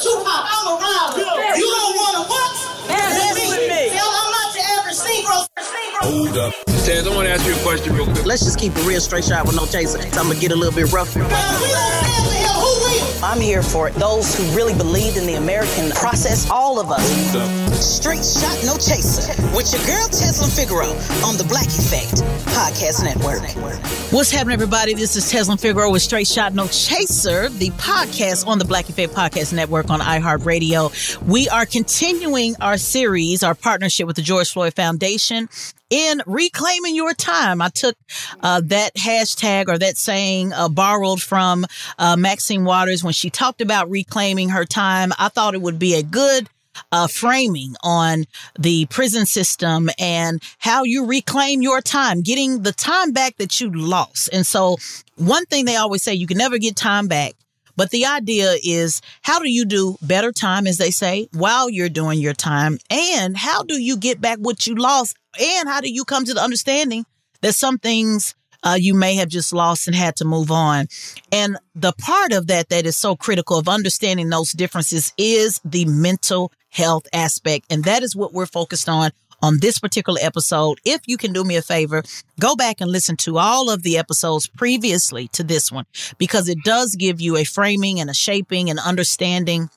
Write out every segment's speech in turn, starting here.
Tupac. I'm around. You don't want to what? Dance with me. See, I'm I'm not your average Negro. Negro. Hold up. Taz, I want to ask you a question real quick. Let's just keep it real straight shot with no chaser. I'm gonna get a little bit rough. Well, we don't stand for. Who will? I'm here for those who really believed in the American process. All of us. Straight shot, no chaser. With your girl Tezlyn Figaro on the Black Effect Podcast Network. What's happening, everybody? This is Tezlyn Figaro with Straight Shot, No Chaser, the podcast on the Black Effect Podcast Network on iHeartRadio. We are continuing our series, our partnership with the George Floyd Foundation in reclaiming your time. I took uh, that hashtag or that saying uh, borrowed from uh, Maxine Waters when she talked about reclaiming her time. I thought it would be a good uh, framing on the prison system and how you reclaim your time, getting the time back that you lost. And so, one thing they always say, you can never get time back. But the idea is how do you do better time, as they say, while you're doing your time? And how do you get back what you lost? And how do you come to the understanding that some things uh, you may have just lost and had to move on. And the part of that that is so critical of understanding those differences is the mental health aspect. And that is what we're focused on on this particular episode. If you can do me a favor, go back and listen to all of the episodes previously to this one, because it does give you a framing and a shaping and understanding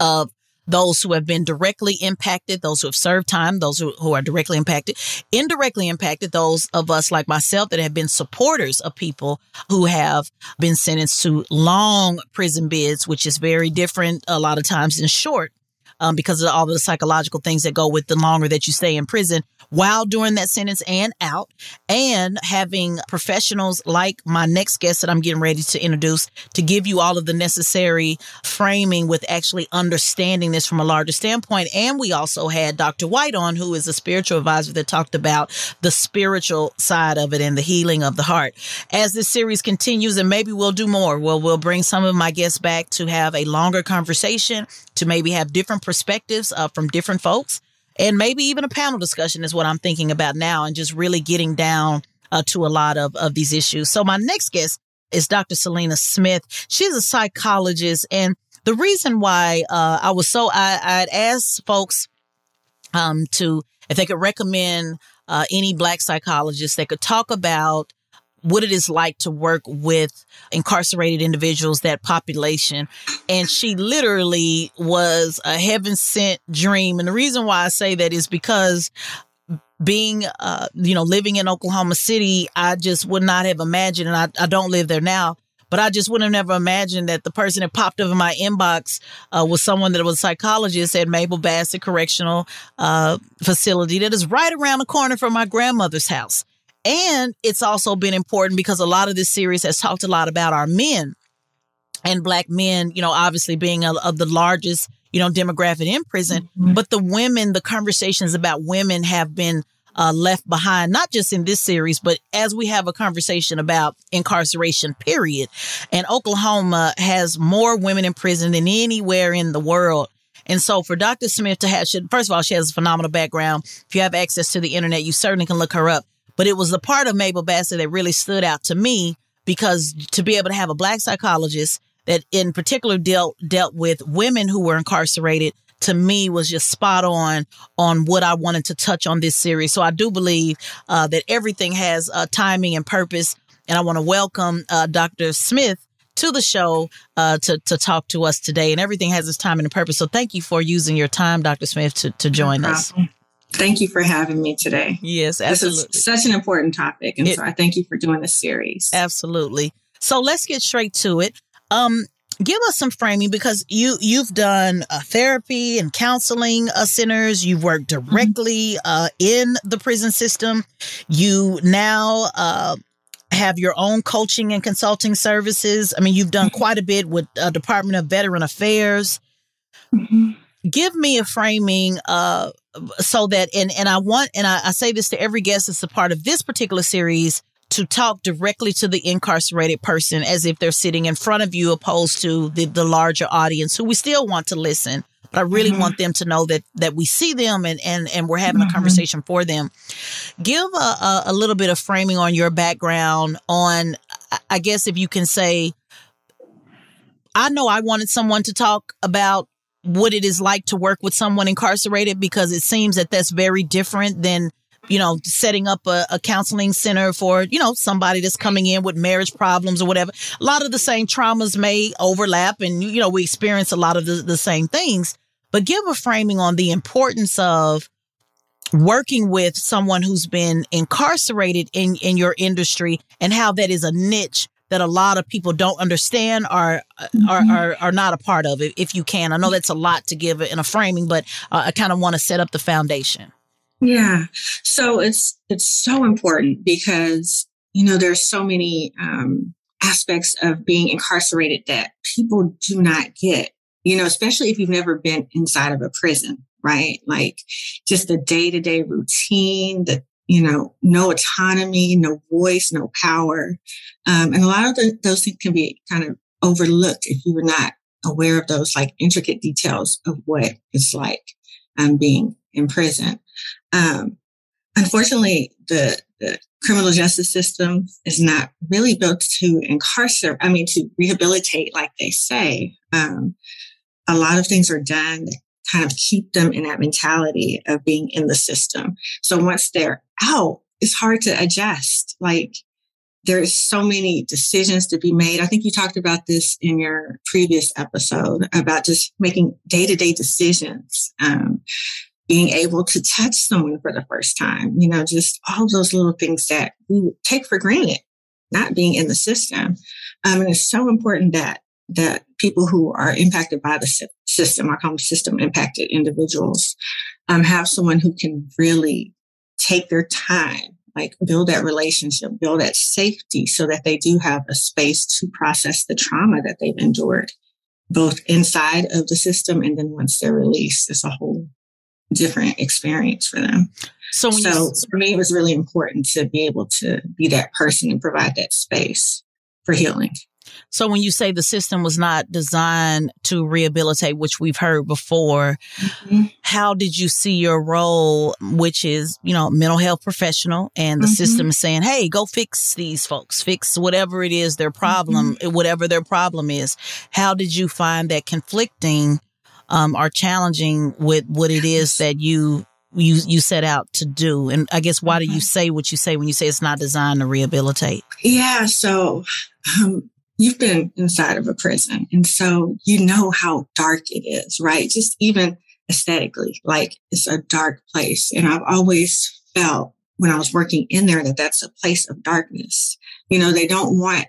of those who have been directly impacted, those who have served time, those who, who are directly impacted, indirectly impacted, those of us like myself that have been supporters of people who have been sentenced to long prison bids, which is very different a lot of times than short. Um, because of all the psychological things that go with the longer that you stay in prison while doing that sentence and out, and having professionals like my next guest that I'm getting ready to introduce to give you all of the necessary framing with actually understanding this from a larger standpoint. And we also had Dr. White on, who is a spiritual advisor that talked about the spiritual side of it and the healing of the heart. As this series continues, and maybe we'll do more, well, we'll bring some of my guests back to have a longer conversation, to maybe have different perspectives uh, from different folks and maybe even a panel discussion is what I'm thinking about now and just really getting down uh, to a lot of, of these issues. So my next guest is Dr. Selena Smith. She's a psychologist. And the reason why uh, I was so, I, I'd asked folks um, to, if they could recommend uh, any black psychologists that could talk about what it is like to work with incarcerated individuals, that population. And she literally was a heaven sent dream. And the reason why I say that is because being, uh, you know, living in Oklahoma City, I just would not have imagined, and I, I don't live there now, but I just would have never imagined that the person that popped up in my inbox uh, was someone that was a psychologist at Mabel Bassett Correctional uh, Facility that is right around the corner from my grandmother's house. And it's also been important because a lot of this series has talked a lot about our men and black men, you know, obviously being a, of the largest, you know, demographic in prison. Mm-hmm. But the women, the conversations about women have been uh, left behind, not just in this series, but as we have a conversation about incarceration, period. And Oklahoma has more women in prison than anywhere in the world. And so for Dr. Smith to have, first of all, she has a phenomenal background. If you have access to the internet, you certainly can look her up. But it was the part of Mabel Bassett that really stood out to me because to be able to have a black psychologist that in particular dealt dealt with women who were incarcerated to me was just spot on on what I wanted to touch on this series. So I do believe uh, that everything has uh, timing and purpose. And I want to welcome uh, Dr. Smith to the show uh, to to talk to us today. And everything has its time and purpose. So thank you for using your time, Dr. Smith, to to join no us. Thank you for having me today. Yes, absolutely. This is such an important topic, and it, so I thank you for doing this series. Absolutely. So let's get straight to it. Um, give us some framing because you you've done uh, therapy and counseling uh, centers you've worked mm-hmm. directly mm-hmm. uh, in the prison system you now uh, have your own coaching and consulting services i mean you've done mm-hmm. quite a bit with uh, department of veteran affairs mm-hmm. give me a framing uh, so that and and i want and I, I say this to every guest that's a part of this particular series to talk directly to the incarcerated person as if they're sitting in front of you opposed to the, the larger audience who we still want to listen but i really mm-hmm. want them to know that that we see them and and, and we're having mm-hmm. a conversation for them give a, a, a little bit of framing on your background on i guess if you can say i know i wanted someone to talk about what it is like to work with someone incarcerated because it seems that that's very different than you know, setting up a, a, counseling center for, you know, somebody that's coming in with marriage problems or whatever. A lot of the same traumas may overlap and, you know, we experience a lot of the, the same things, but give a framing on the importance of working with someone who's been incarcerated in, in your industry and how that is a niche that a lot of people don't understand or mm-hmm. are, are, are not a part of it if you can. I know that's a lot to give in a framing, but uh, I kind of want to set up the foundation. Yeah. So it's it's so important because you know there's so many um, aspects of being incarcerated that people do not get. You know, especially if you've never been inside of a prison, right? Like just the day to day routine, the you know, no autonomy, no voice, no power, um, and a lot of the, those things can be kind of overlooked if you were not aware of those like intricate details of what it's like um, being in prison. Um, unfortunately, the, the criminal justice system is not really built to incarcerate, I mean, to rehabilitate, like they say. Um, a lot of things are done kind of keep them in that mentality of being in the system. So once they're out, it's hard to adjust. Like there's so many decisions to be made. I think you talked about this in your previous episode about just making day to day decisions. Um, being able to touch someone for the first time, you know, just all those little things that we take for granted, not being in the system. Um, and it's so important that that people who are impacted by the system, I call them system impacted individuals, um, have someone who can really take their time, like build that relationship, build that safety so that they do have a space to process the trauma that they've endured, both inside of the system and then once they're released it's a whole different experience for them. So, so for me, it was really important to be able to be that person and provide that space for healing. So when you say the system was not designed to rehabilitate, which we've heard before, mm-hmm. how did you see your role, which is, you know, mental health professional and the mm-hmm. system is saying, Hey, go fix these folks, fix whatever it is their problem, mm-hmm. whatever their problem is. How did you find that conflicting um, are challenging with what it is that you you you set out to do and i guess why do you say what you say when you say it's not designed to rehabilitate yeah so um, you've been inside of a prison and so you know how dark it is right just even aesthetically like it's a dark place and i've always felt when i was working in there that that's a place of darkness you know they don't want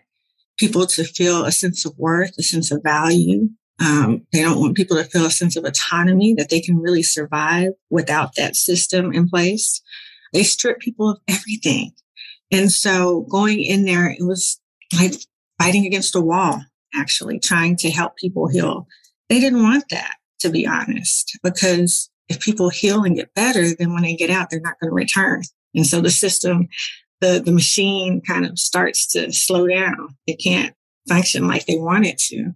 people to feel a sense of worth a sense of value um, they don't want people to feel a sense of autonomy that they can really survive without that system in place. They strip people of everything. And so going in there, it was like fighting against a wall, actually trying to help people heal. They didn't want that, to be honest, because if people heal and get better, then when they get out, they're not going to return. And so the system, the, the machine kind of starts to slow down. It can't function like they wanted to.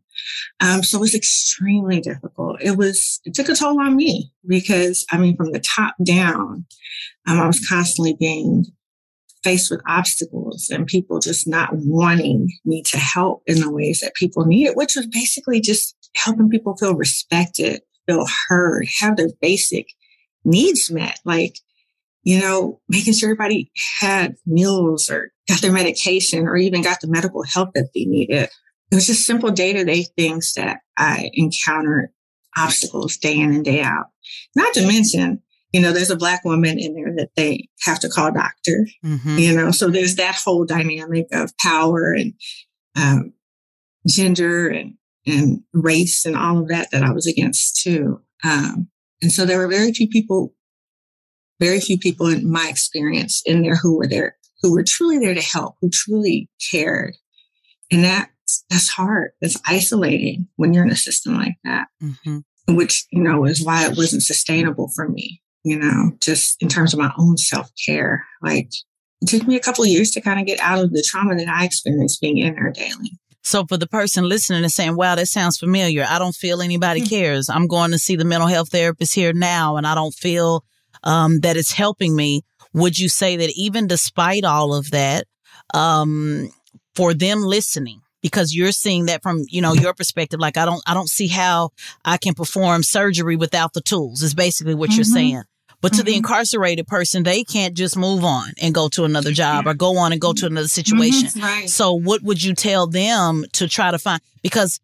Um, so it was extremely difficult. It was, it took a toll on me because I mean, from the top down, um, I was constantly being faced with obstacles and people just not wanting me to help in the ways that people needed, which was basically just helping people feel respected, feel heard, have their basic needs met. Like, you know, making sure everybody had meals or got their medication or even got the medical help that they needed it was just simple day to day things that I encountered obstacles day in and day out. Not to mention, you know, there's a black woman in there that they have to call doctor, mm-hmm. you know, so there's that whole dynamic of power and um, gender and, and race and all of that that I was against too. Um, and so there were very few people, very few people in my experience in there who were there, who were truly there to help, who truly cared. And that that's hard. It's isolating when you're in a system like that, mm-hmm. which, you know, is why it wasn't sustainable for me, you know, just in terms of my own self care. Like it took me a couple of years to kind of get out of the trauma that I experienced being in there daily. So for the person listening and saying, wow, that sounds familiar. I don't feel anybody mm-hmm. cares. I'm going to see the mental health therapist here now and I don't feel um, that it's helping me. Would you say that even despite all of that, um, for them listening, because you're seeing that from you know your perspective like i don't i don't see how i can perform surgery without the tools is basically what mm-hmm. you're saying but mm-hmm. to the mm-hmm. incarcerated person they can't just move on and go to another job or go on and go to another situation mm-hmm. right. so what would you tell them to try to find because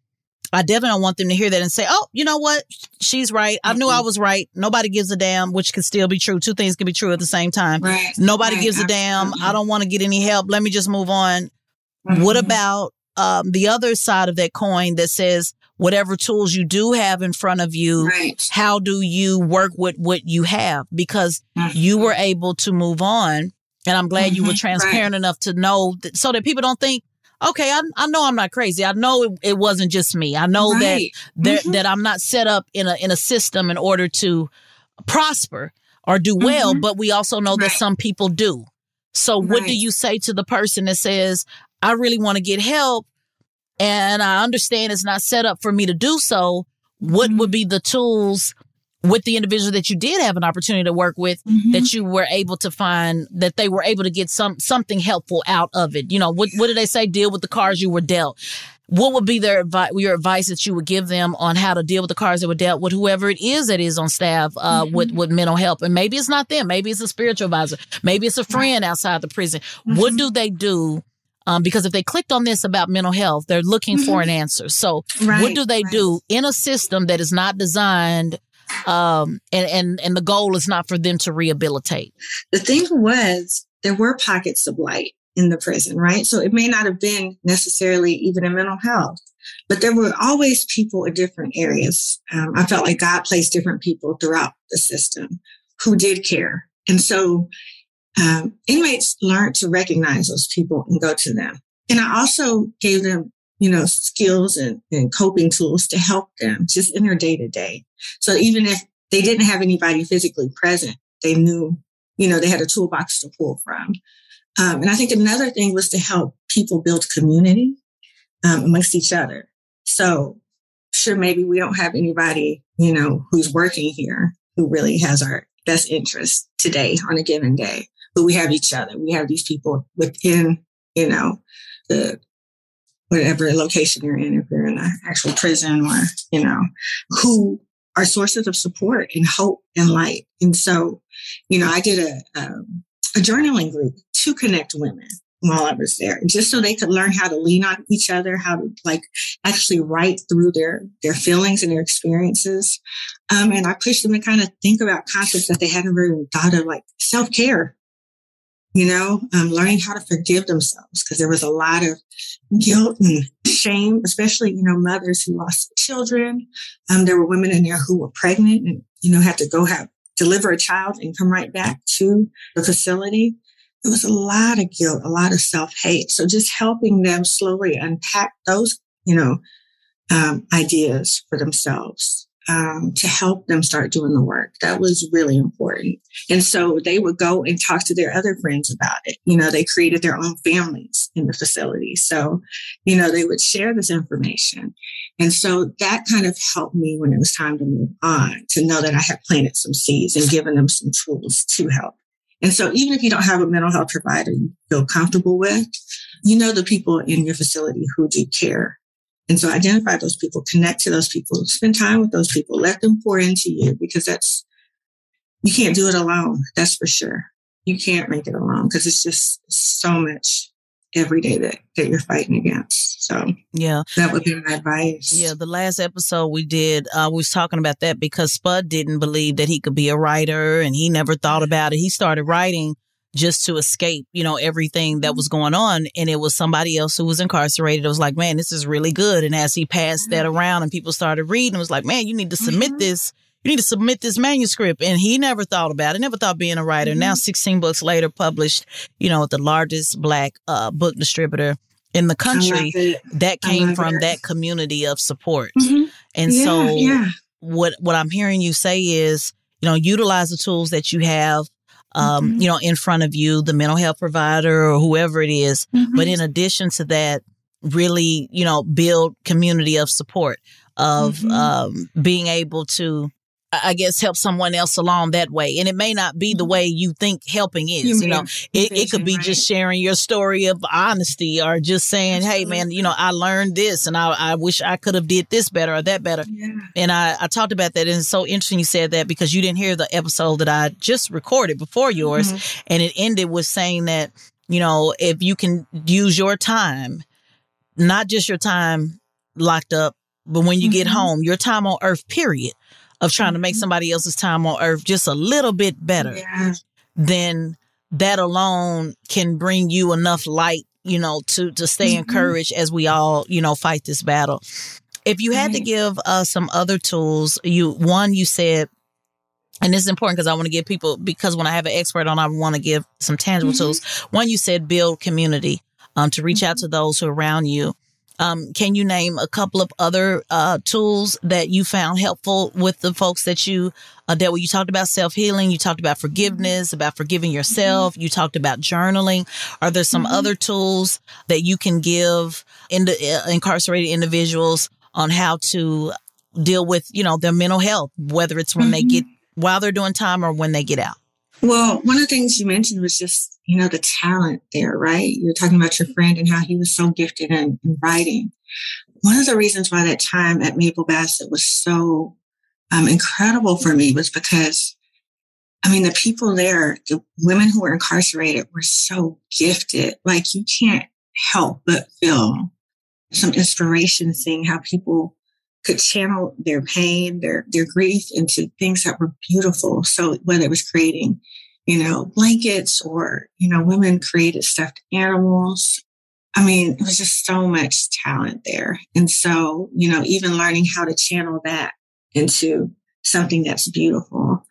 I definitely don't want them to hear that and say, "Oh, you know what? She's right. I knew I was right. Nobody gives a damn," which can still be true. Two things can be true at the same time. Right. Nobody right. gives a damn. I don't want to get any help. Let me just move on. Mm-hmm. What about um, the other side of that coin that says whatever tools you do have in front of you, right. how do you work with what you have? Because mm-hmm. you were able to move on. And I'm glad mm-hmm. you were mm-hmm. transparent right. enough to know that, so that people don't think, okay, I, I know I'm not crazy. I know it, it wasn't just me. I know right. that, that, mm-hmm. that I'm not set up in a, in a system in order to prosper or do well, mm-hmm. but we also know that some people do. So what do you say to the person that says, I really want to get help and I understand it's not set up for me to do so. What mm-hmm. would be the tools with the individual that you did have an opportunity to work with mm-hmm. that you were able to find that they were able to get some something helpful out of it? You know, what what did they say? Deal with the cards you were dealt. What would be their advice, your advice that you would give them on how to deal with the cards that were dealt with whoever it is that is on staff uh, mm-hmm. with with mental health? And maybe it's not them. Maybe it's a spiritual advisor. Maybe it's a friend outside the prison. What mm-hmm. do they do um, because if they clicked on this about mental health, they're looking mm-hmm. for an answer. So right, what do they right. do in a system that is not designed um, and, and, and the goal is not for them to rehabilitate? The thing was, there were pockets of light in the prison, right? So it may not have been necessarily even in mental health, but there were always people in different areas. Um, I felt like God placed different people throughout the system who did care. And so um, inmates learned to recognize those people and go to them. And I also gave them, you know, skills and, and coping tools to help them just in their day to day. So even if they didn't have anybody physically present, they knew, you know, they had a toolbox to pull from. Um, and I think another thing was to help people build community um, amongst each other. So sure, maybe we don't have anybody, you know, who's working here who really has our best interest today on a given day but we have each other. We have these people within, you know, the whatever location you're in, if you're in an actual prison or, you know, who are sources of support and hope and light. And so, you know, I did a, a, a journaling group to connect women while I was there, just so they could learn how to lean on each other, how to like actually write through their their feelings and their experiences. Um, and I pushed them to kind of think about concepts that they hadn't really thought of, like self care you know, um, learning how to forgive themselves because there was a lot of guilt and shame, especially, you know, mothers who lost children. Um, there were women in there who were pregnant and, you know, had to go have, deliver a child and come right back to the facility. There was a lot of guilt, a lot of self hate. So just helping them slowly unpack those, you know, um, ideas for themselves um, to help them start doing the work. That was really important. And so they would go and talk to their other friends about it. You know, they created their own families in the facility. So, you know, they would share this information. And so that kind of helped me when it was time to move on to know that I had planted some seeds and given them some tools to help. And so even if you don't have a mental health provider you feel comfortable with, you know the people in your facility who do care and so identify those people, connect to those people, spend time with those people, let them pour into you because that's, you can't do it alone. That's for sure. You can't make it alone because it's just so much every day that, that you're fighting against. So yeah, that would be my advice. Yeah, the last episode we did, uh, we was talking about that because Spud didn't believe that he could be a writer, and he never thought about it. He started writing just to escape, you know, everything that was going on. And it was somebody else who was incarcerated. It was like, man, this is really good. And as he passed that around and people started reading, it was like, man, you need to submit mm-hmm. this you need to submit this manuscript. And he never thought about it, never thought being a writer. Mm-hmm. Now, 16 books later, published, you know, the largest black uh, book distributor in the country. That came from it. that community of support. Mm-hmm. And yeah, so, yeah. what what I'm hearing you say is, you know, utilize the tools that you have. Um, mm-hmm. you know, in front of you, the mental health provider or whoever it is. Mm-hmm. But in addition to that, really, you know, build community of support of mm-hmm. um, being able to I guess help someone else along that way. And it may not be the mm-hmm. way you think helping is, you, you know, it, it could be right. just sharing your story of honesty or just saying, Hey man, you know, I learned this and I, I wish I could have did this better or that better. Yeah. And I, I talked about that. And it's so interesting you said that because you didn't hear the episode that I just recorded before yours. Mm-hmm. And it ended with saying that, you know, if you can use your time, not just your time locked up, but when you mm-hmm. get home, your time on earth, period of trying to make mm-hmm. somebody else's time on earth just a little bit better, yeah. then that alone can bring you enough light, you know, to to stay mm-hmm. encouraged as we all, you know, fight this battle. If you had right. to give us some other tools, you one you said and this is important because I want to give people because when I have an expert on, I want to give some tangible mm-hmm. tools. One, you said build community um, to reach out mm-hmm. to those who are around you. Um, can you name a couple of other uh, tools that you found helpful with the folks that you uh, dealt with? You talked about self healing. You talked about forgiveness, about forgiving yourself. Mm-hmm. You talked about journaling. Are there some mm-hmm. other tools that you can give in uh, incarcerated individuals on how to deal with, you know, their mental health, whether it's when mm-hmm. they get while they're doing time or when they get out? Well, one of the things you mentioned was just, you know, the talent there, right? You're talking about your friend and how he was so gifted in, in writing. One of the reasons why that time at Mabel Bassett was so um, incredible for me was because, I mean, the people there, the women who were incarcerated were so gifted. Like you can't help but feel some inspiration seeing how people could channel their pain, their their grief into things that were beautiful. So whether it was creating, you know, blankets or, you know, women created stuffed animals. I mean, it was just so much talent there. And so, you know, even learning how to channel that into something that's beautiful.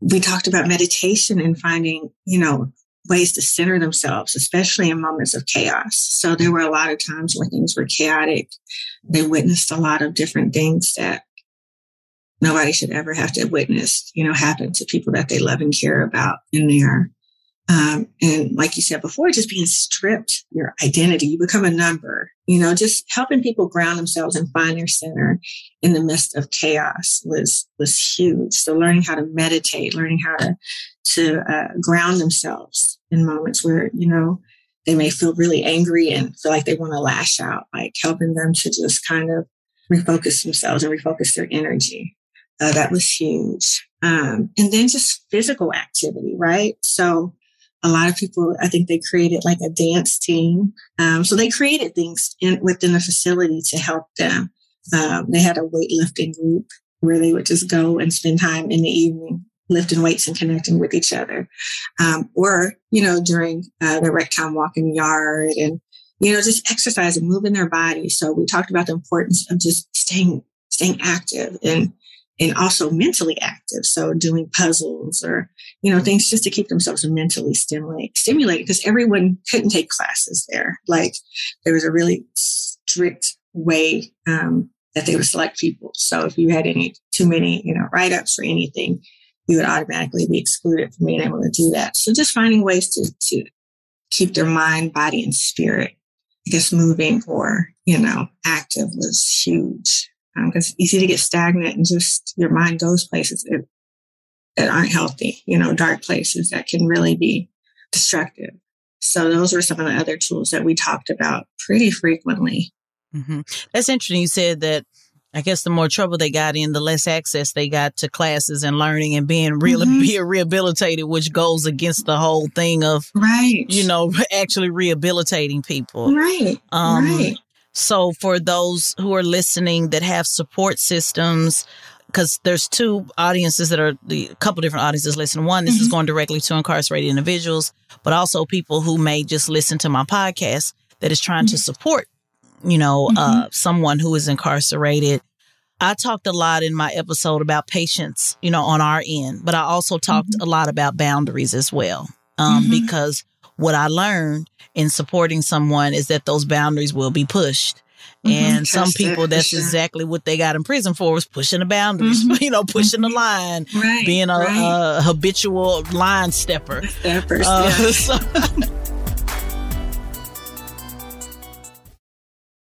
We talked about meditation and finding, you know, ways to center themselves, especially in moments of chaos. So there were a lot of times where things were chaotic. They witnessed a lot of different things that nobody should ever have to witness, you know, happen to people that they love and care about in there. Um, and like you said before, just being stripped your identity, you become a number, you know, just helping people ground themselves and find their center in the midst of chaos was, was huge. So learning how to meditate, learning how to, to uh, ground themselves in moments where, you know, they may feel really angry and feel like they want to lash out, like helping them to just kind of refocus themselves and refocus their energy. Uh, that was huge. Um, and then just physical activity, right? So a lot of people, I think they created like a dance team. Um, so they created things in, within the facility to help them. Um, they had a weightlifting group where they would just go and spend time in the evening lifting weights and connecting with each other. Um, or, you know, during uh, the rec time walking yard and, you know, just exercise and moving their body. So we talked about the importance of just staying, staying active and and also mentally active. So doing puzzles or, you know, things just to keep themselves mentally stimulate, stimulated because everyone couldn't take classes there. Like there was a really strict way, um, that they would select people. So if you had any too many, you know, write ups or anything, you would automatically be excluded from being able to do that. So just finding ways to, to keep their mind, body, and spirit, I guess, moving or, you know, active was huge because um, it's easy to get stagnant and just your mind goes places that, that aren't healthy, you know, dark places that can really be destructive. So those were some of the other tools that we talked about pretty frequently. Mm-hmm. That's interesting. You said that I guess the more trouble they got in, the less access they got to classes and learning and being really mm-hmm. being rehabilitated, which goes against the whole thing of right, you know, actually rehabilitating people. Right. Um, right. So for those who are listening that have support systems, because there's two audiences that are the a couple different audiences listen. One, this mm-hmm. is going directly to incarcerated individuals, but also people who may just listen to my podcast that is trying mm-hmm. to support you know, mm-hmm. uh, someone who is incarcerated. I talked a lot in my episode about patience, you know, on our end, but I also talked mm-hmm. a lot about boundaries as well. Um, mm-hmm. because what I learned in supporting someone is that those boundaries will be pushed. Mm-hmm. And some people, that's sure. exactly what they got in prison for was pushing the boundaries, mm-hmm. you know, pushing the line, right, being a, right. a, habitual line stepper. Steppers, uh, yeah. so,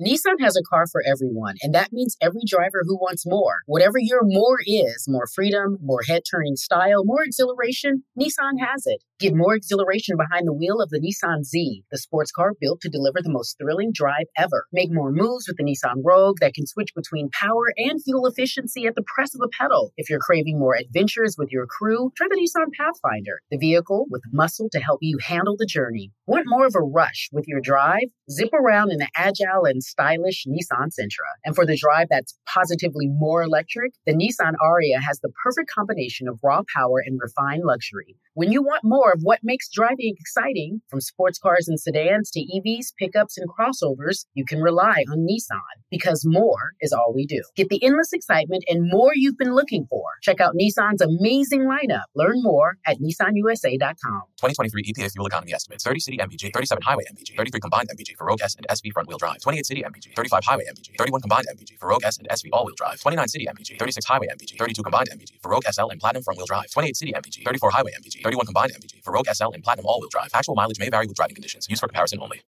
Nissan has a car for everyone, and that means every driver who wants more. Whatever your more is more freedom, more head turning style, more exhilaration Nissan has it. Get more exhilaration behind the wheel of the Nissan Z, the sports car built to deliver the most thrilling drive ever. Make more moves with the Nissan Rogue that can switch between power and fuel efficiency at the press of a pedal. If you're craving more adventures with your crew, try the Nissan Pathfinder, the vehicle with muscle to help you handle the journey. Want more of a rush with your drive? Zip around in the agile and stylish Nissan Sentra. And for the drive that's positively more electric, the Nissan Ariya has the perfect combination of raw power and refined luxury. When you want more of what makes driving exciting, from sports cars and sedans to EVs, pickups, and crossovers, you can rely on Nissan because more is all we do. Get the endless excitement and more you've been looking for. Check out Nissan's amazing lineup. Learn more at nissanusa.com. 2023 EPA fuel economy estimates 30 city MPG, 37 highway MPG, 33 combined MPG for Rogue S and SV front wheel drive, 28 city MPG, 35 highway MPG, 31 combined MPG for Rogue S and SV all wheel drive, 29 city MPG, 36 highway MPG, 32 combined MPG for Rogue SL and Platinum front wheel drive, 28 city MPG, 34 highway MPG, 31 combined MPG for Rogue SL and Platinum all-wheel drive. Actual mileage may vary with driving conditions. Used for comparison only.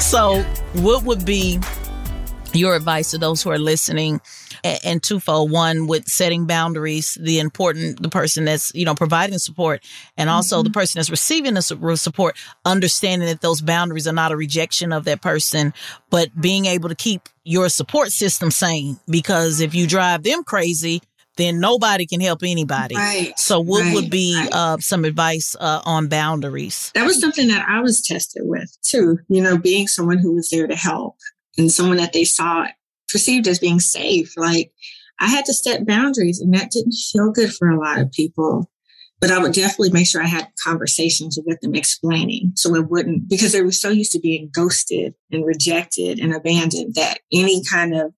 So, what would be your advice to those who are listening and twofold one with setting boundaries the important the person that's you know providing support and also mm-hmm. the person that's receiving the support understanding that those boundaries are not a rejection of that person but being able to keep your support system sane because if you drive them crazy then nobody can help anybody. Right. So, what right, would be right. uh, some advice uh, on boundaries? That was something that I was tested with too. You know, being someone who was there to help and someone that they saw perceived as being safe. Like I had to set boundaries, and that didn't feel good for a lot of people. But I would definitely make sure I had conversations with them explaining so it wouldn't, because they were so used to being ghosted and rejected and abandoned that any kind of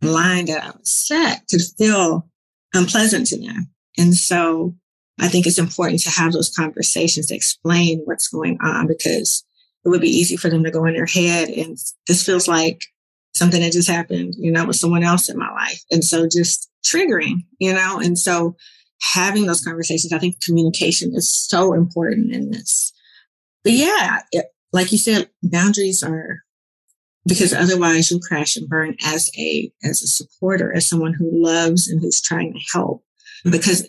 line that I would set could feel unpleasant to them. And so I think it's important to have those conversations to explain what's going on because it would be easy for them to go in their head and this feels like something that just happened, you know, with someone else in my life. And so just triggering, you know, and so having those conversations, I think communication is so important in this. But yeah, it, like you said, boundaries are because otherwise you'll crash and burn as a as a supporter as someone who loves and who's trying to help mm-hmm. because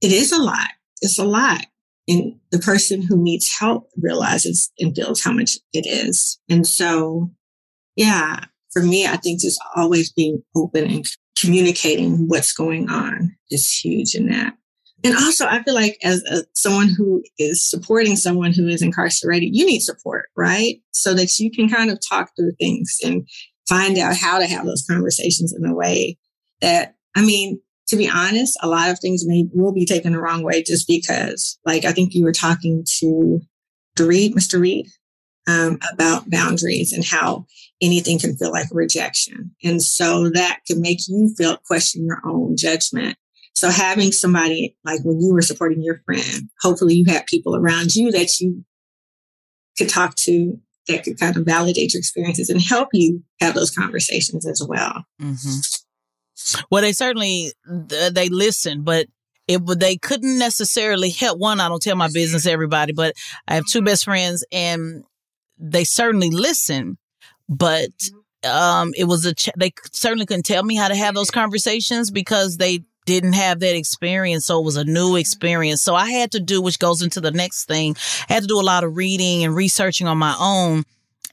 it is a lot it's a lot and the person who needs help realizes and feels how much it is. And so, yeah, for me, I think just always being open and communicating what's going on is huge in that. And also, I feel like as a, someone who is supporting someone who is incarcerated, you need support, right? So that you can kind of talk through things and find out how to have those conversations in a way that, I mean, to be honest, a lot of things may will be taken the wrong way just because, like, I think you were talking to Reed, Mr. Reed, um, about boundaries and how anything can feel like rejection. And so that can make you feel question your own judgment. So having somebody like when you were supporting your friend, hopefully you had people around you that you could talk to that could kind of validate your experiences and help you have those conversations as well. Mm-hmm. Well, they certainly they listen, but it they couldn't necessarily help. One, I don't tell my business everybody, but I have two best friends, and they certainly listen. But um, it was a ch- they certainly couldn't tell me how to have those conversations because they didn't have that experience. So it was a new mm-hmm. experience. So I had to do, which goes into the next thing, I had to do a lot of reading and researching on my own.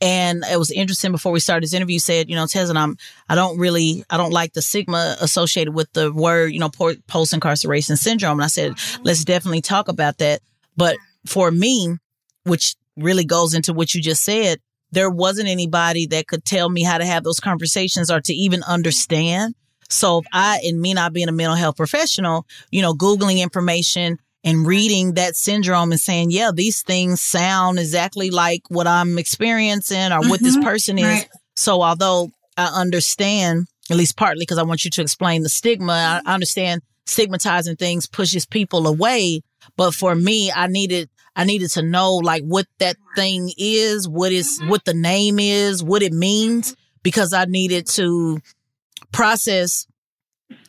And it was interesting before we started this interview, said, you know, Tez, and I'm, I don't really, I don't like the stigma associated with the word, you know, post incarceration syndrome. And I said, mm-hmm. let's definitely talk about that. But for me, which really goes into what you just said, there wasn't anybody that could tell me how to have those conversations or to even understand so if I, and me not being a mental health professional, you know, Googling information and reading that syndrome and saying, yeah, these things sound exactly like what I'm experiencing or what this mm-hmm. person is. Right. So although I understand, at least partly because I want you to explain the stigma, I, I understand stigmatizing things pushes people away. But for me, I needed I needed to know like what that thing is, what is what the name is, what it means, because I needed to process,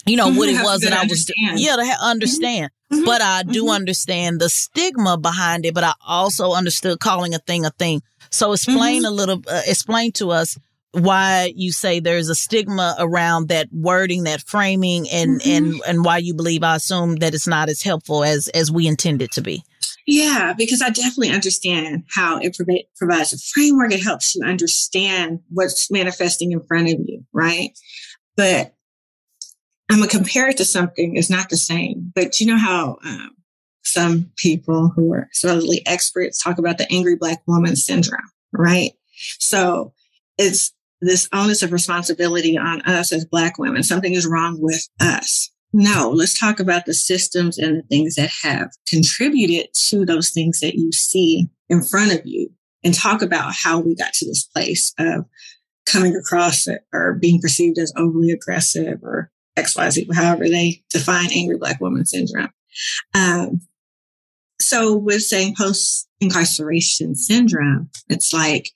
you know, what it was that I was, yeah, to understand. Mm-hmm. But I do mm-hmm. understand the stigma behind it, but I also understood calling a thing a thing. So explain mm-hmm. a little, uh, explain to us why you say there's a stigma around that wording, that framing, and mm-hmm. and and why you believe I assume that it's not as helpful as as we intend it to be. Yeah, because I definitely understand how it provides a framework. It helps you understand what's manifesting in front of you, right? But I'm gonna compare it to something is not the same. But you know how um, some people who are supposedly experts talk about the angry black woman syndrome, right? So it's this onus of responsibility on us as black women. Something is wrong with us. No, let's talk about the systems and the things that have contributed to those things that you see in front of you and talk about how we got to this place of coming across or being perceived as overly aggressive or XYZ, however they define angry black woman syndrome. Um, so with saying post incarceration syndrome, it's like,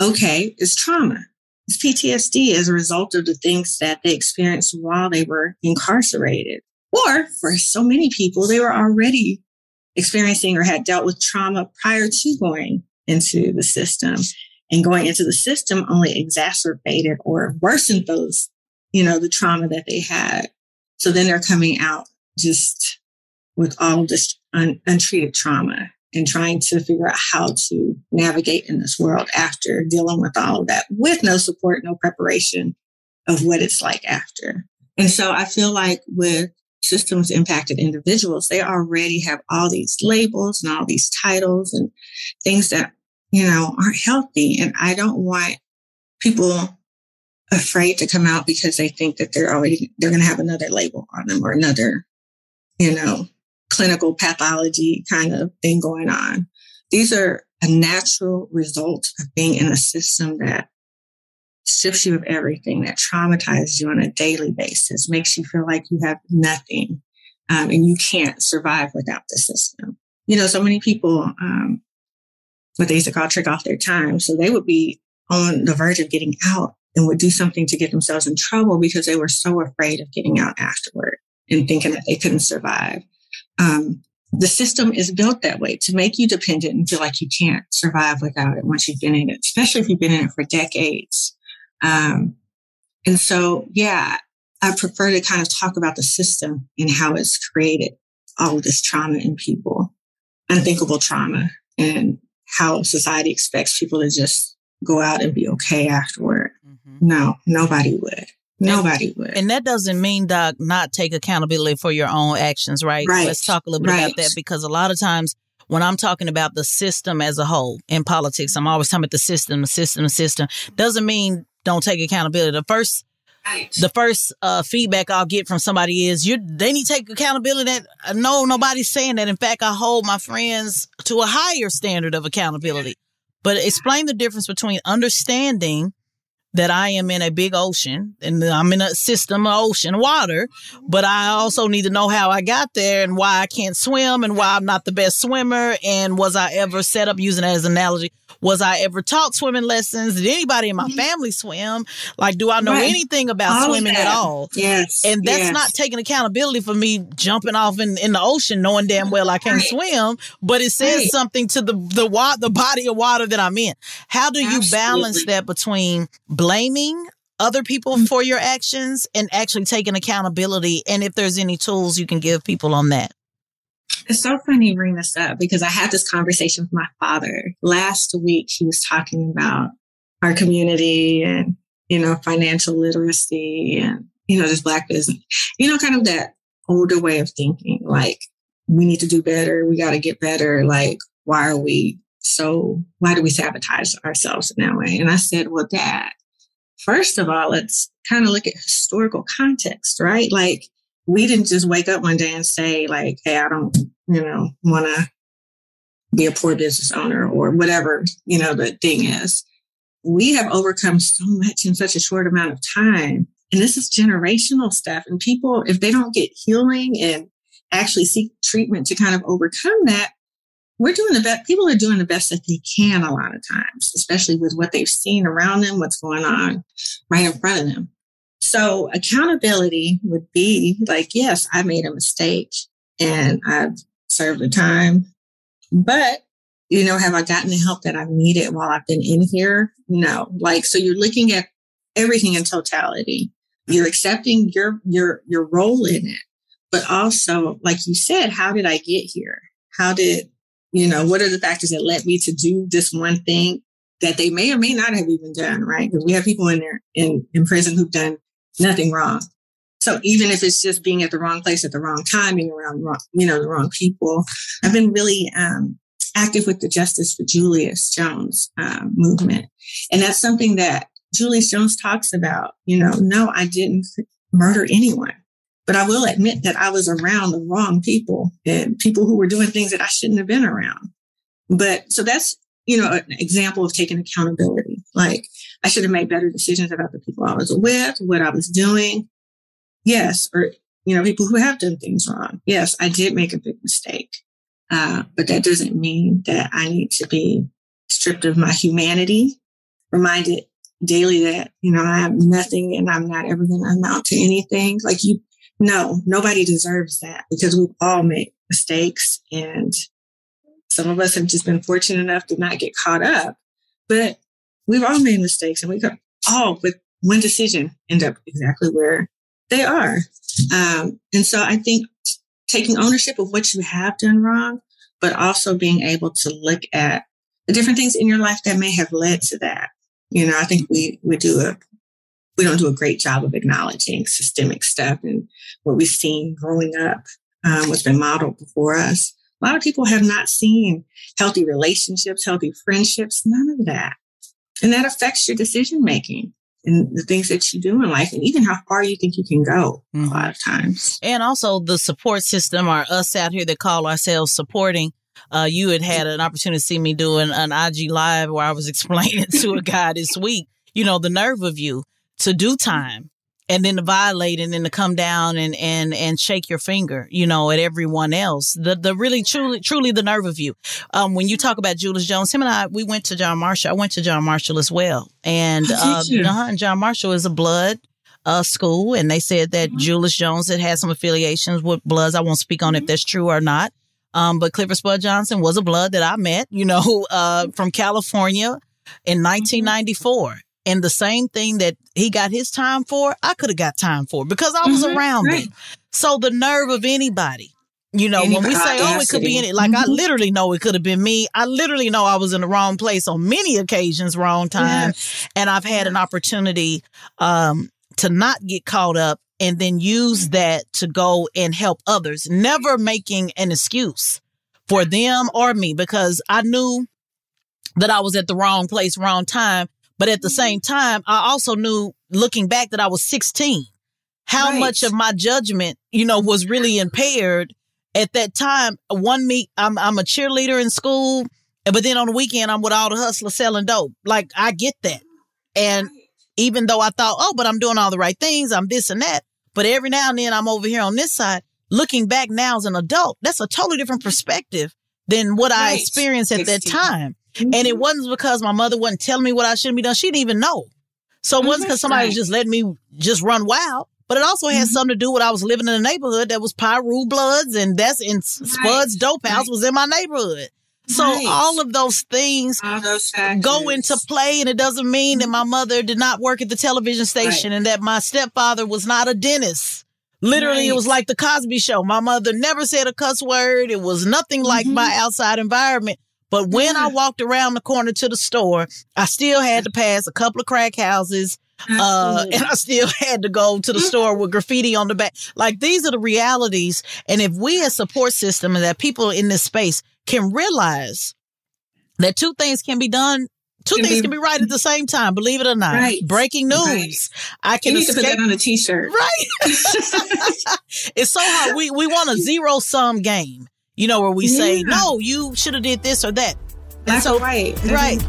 okay, it's trauma. It's PTSD as a result of the things that they experienced while they were incarcerated. Or for so many people, they were already experiencing or had dealt with trauma prior to going into the system and going into the system only exacerbated or worsened those, you know, the trauma that they had. So then they're coming out just with all this un- untreated trauma and trying to figure out how to navigate in this world after dealing with all of that with no support, no preparation of what it's like after. And so I feel like with systems impacted individuals, they already have all these labels and all these titles and things that you know, aren't healthy. And I don't want people afraid to come out because they think that they're already, they're going to have another label on them or another, you know, clinical pathology kind of thing going on. These are a natural result of being in a system that strips you of everything, that traumatizes you on a daily basis, makes you feel like you have nothing um, and you can't survive without the system. You know, so many people um, what they used to call trick off their time. So they would be on the verge of getting out and would do something to get themselves in trouble because they were so afraid of getting out afterward and thinking that they couldn't survive. Um, the system is built that way to make you dependent and feel like you can't survive without it once you've been in it, especially if you've been in it for decades. Um, and so, yeah, I prefer to kind of talk about the system and how it's created all of this trauma in people unthinkable trauma and how society expects people to just go out and be okay afterward. Mm-hmm. No, nobody would. Nobody would. And that doesn't mean, Doc, not take accountability for your own actions, right? Right. Let's talk a little bit right. about that because a lot of times when I'm talking about the system as a whole in politics, I'm always talking about the system, the system, the system. Doesn't mean don't take accountability. The first. The first uh, feedback I'll get from somebody is you they need to take accountability. That uh, no, nobody's saying that. In fact, I hold my friends to a higher standard of accountability. But explain the difference between understanding that I am in a big ocean and I'm in a system of ocean water, but I also need to know how I got there and why I can't swim and why I'm not the best swimmer. And was I ever set up using it as an analogy? Was I ever taught swimming lessons? Did anybody in my mm-hmm. family swim? Like, do I know right. anything about all swimming at all? Yes. And that's yes. not taking accountability for me jumping off in, in the ocean knowing damn well I can't right. swim, but it says right. something to the the the body of water that I'm in. How do you Absolutely. balance that between blaming other people mm-hmm. for your actions and actually taking accountability? And if there's any tools you can give people on that. It's so funny you bring this up because I had this conversation with my father last week. He was talking about our community and, you know, financial literacy and, you know, just black business, you know, kind of that older way of thinking. Like, we need to do better. We got to get better. Like, why are we so, why do we sabotage ourselves in that way? And I said, well, dad, first of all, let's kind of look at historical context, right? Like, we didn't just wake up one day and say like, Hey, I don't, you know, want to be a poor business owner or whatever, you know, the thing is. We have overcome so much in such a short amount of time. And this is generational stuff. And people, if they don't get healing and actually seek treatment to kind of overcome that, we're doing the best. People are doing the best that they can a lot of times, especially with what they've seen around them, what's going on right in front of them. So accountability would be like, yes, I made a mistake and I've served the time, but you know, have I gotten the help that I've needed while I've been in here? No. Like, so you're looking at everything in totality. You're accepting your, your, your role in it, but also, like you said, how did I get here? How did, you know, what are the factors that led me to do this one thing that they may or may not have even done, right? Because we have people in there in, in prison who've done nothing wrong. So even if it's just being at the wrong place at the wrong time, being around, wrong, you know, the wrong people, I've been really um, active with the Justice for Julius Jones uh, movement, and that's something that Julius Jones talks about. You know, no, I didn't murder anyone, but I will admit that I was around the wrong people and people who were doing things that I shouldn't have been around. But so that's you know, an example of taking accountability. Like I should have made better decisions about the people I was with, what I was doing. Yes. Or, you know, people who have done things wrong. Yes, I did make a big mistake. Uh, but that doesn't mean that I need to be stripped of my humanity, reminded daily that, you know, I have nothing and I'm not ever going to amount to anything. Like you, no, nobody deserves that because we've all made mistakes and some of us have just been fortunate enough to not get caught up, but we've all made mistakes and we could all with one decision end up exactly where they are. Um, and so I think taking ownership of what you have done wrong, but also being able to look at the different things in your life that may have led to that. You know, I think we, we do a, we don't do a great job of acknowledging systemic stuff and what we've seen growing up, um, what's been modeled before us. A lot of people have not seen healthy relationships, healthy friendships, none of that. And that affects your decision making and the things that you do in life and even how far you think you can go mm-hmm. a lot of times. And also the support system or us out here that call ourselves supporting. Uh, you had had an opportunity to see me doing an IG live where I was explaining to a guy this week, you know, the nerve of you to do time and then to violate and then to come down and and and shake your finger, you know, at everyone else. The the really truly truly the nerve of you. Um, when you talk about Julius Jones, him and I we went to John Marshall. I went to John Marshall as well, and uh, John Marshall is a blood. Uh, school and they said that mm-hmm. Julius Jones had had some affiliations with Bloods. I won't speak on mm-hmm. if that's true or not. Um, but Clifford Spud Johnson was a blood that I met, you know, uh, from California in 1994. And the same thing that he got his time for, I could have got time for because I was mm-hmm, around right. him. So the nerve of anybody You know, when we say, oh, it could be in it, like mm-hmm. I literally know it could have been me. I literally know I was in the wrong place on many occasions, wrong time. Yeah. And I've had an opportunity um, to not get caught up and then use mm-hmm. that to go and help others, never making an excuse for them or me because I knew that I was at the wrong place, wrong time. But at the mm-hmm. same time, I also knew looking back that I was 16, how right. much of my judgment, you know, was really impaired at that time, one meet, I'm, I'm a cheerleader in school, but then on the weekend, I'm with all the hustlers selling dope. Like, I get that. And even though I thought, oh, but I'm doing all the right things, I'm this and that. But every now and then I'm over here on this side. Looking back now as an adult, that's a totally different perspective than what right. I experienced at 16. that time. Mm-hmm. And it mm-hmm. wasn't because my mother wasn't telling me what I shouldn't be done. She didn't even know. So it wasn't because somebody right. was just letting me just run wild. But it also had mm-hmm. something to do with I was living in a neighborhood that was Piru Bloods and that's in Spud's Dope House was in my neighborhood. So all of those things those go into play, and it doesn't mean that my mother did not work at the television station right. and that my stepfather was not a dentist. Literally, right. it was like the Cosby Show. My mother never said a cuss word. It was nothing like mm-hmm. my outside environment. But when yeah. I walked around the corner to the store, I still had to pass a couple of crack houses uh, and I still had to go to the store with graffiti on the back. Like these are the realities. And if we as support system and that people in this space can realize that two things can be done Two things be, can be right at the same time, believe it or not. Right. Breaking news. Right. I can you need escape. to put that on a t-shirt. Right. it's so hard. We we want a zero sum game. You know, where we yeah. say, no, you should have did this or that. That's so, right. Right.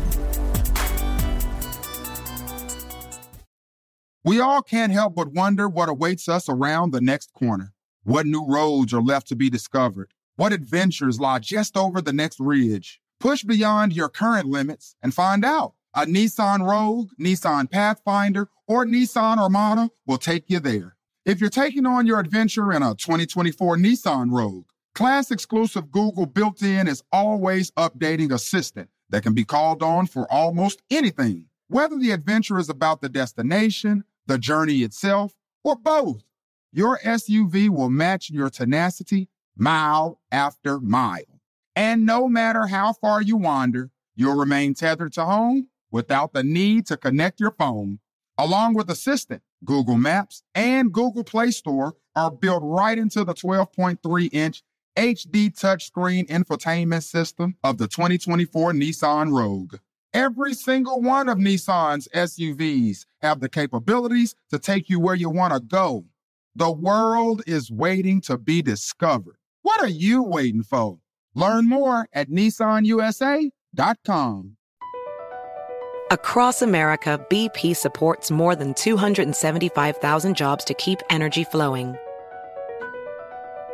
We all can't help but wonder what awaits us around the next corner. What new roads are left to be discovered? What adventures lie just over the next ridge? Push beyond your current limits and find out. A Nissan Rogue, Nissan Pathfinder, or Nissan Armada will take you there. If you're taking on your adventure in a 2024 Nissan Rogue, class exclusive Google built in is always updating assistant that can be called on for almost anything. Whether the adventure is about the destination, the journey itself, or both. Your SUV will match your tenacity mile after mile. And no matter how far you wander, you'll remain tethered to home without the need to connect your phone. Along with Assistant, Google Maps and Google Play Store are built right into the 12.3 inch HD touchscreen infotainment system of the 2024 Nissan Rogue. Every single one of Nissan's SUVs have the capabilities to take you where you want to go. The world is waiting to be discovered. What are you waiting for? Learn more at nissanusa.com. Across America, BP supports more than 275,000 jobs to keep energy flowing.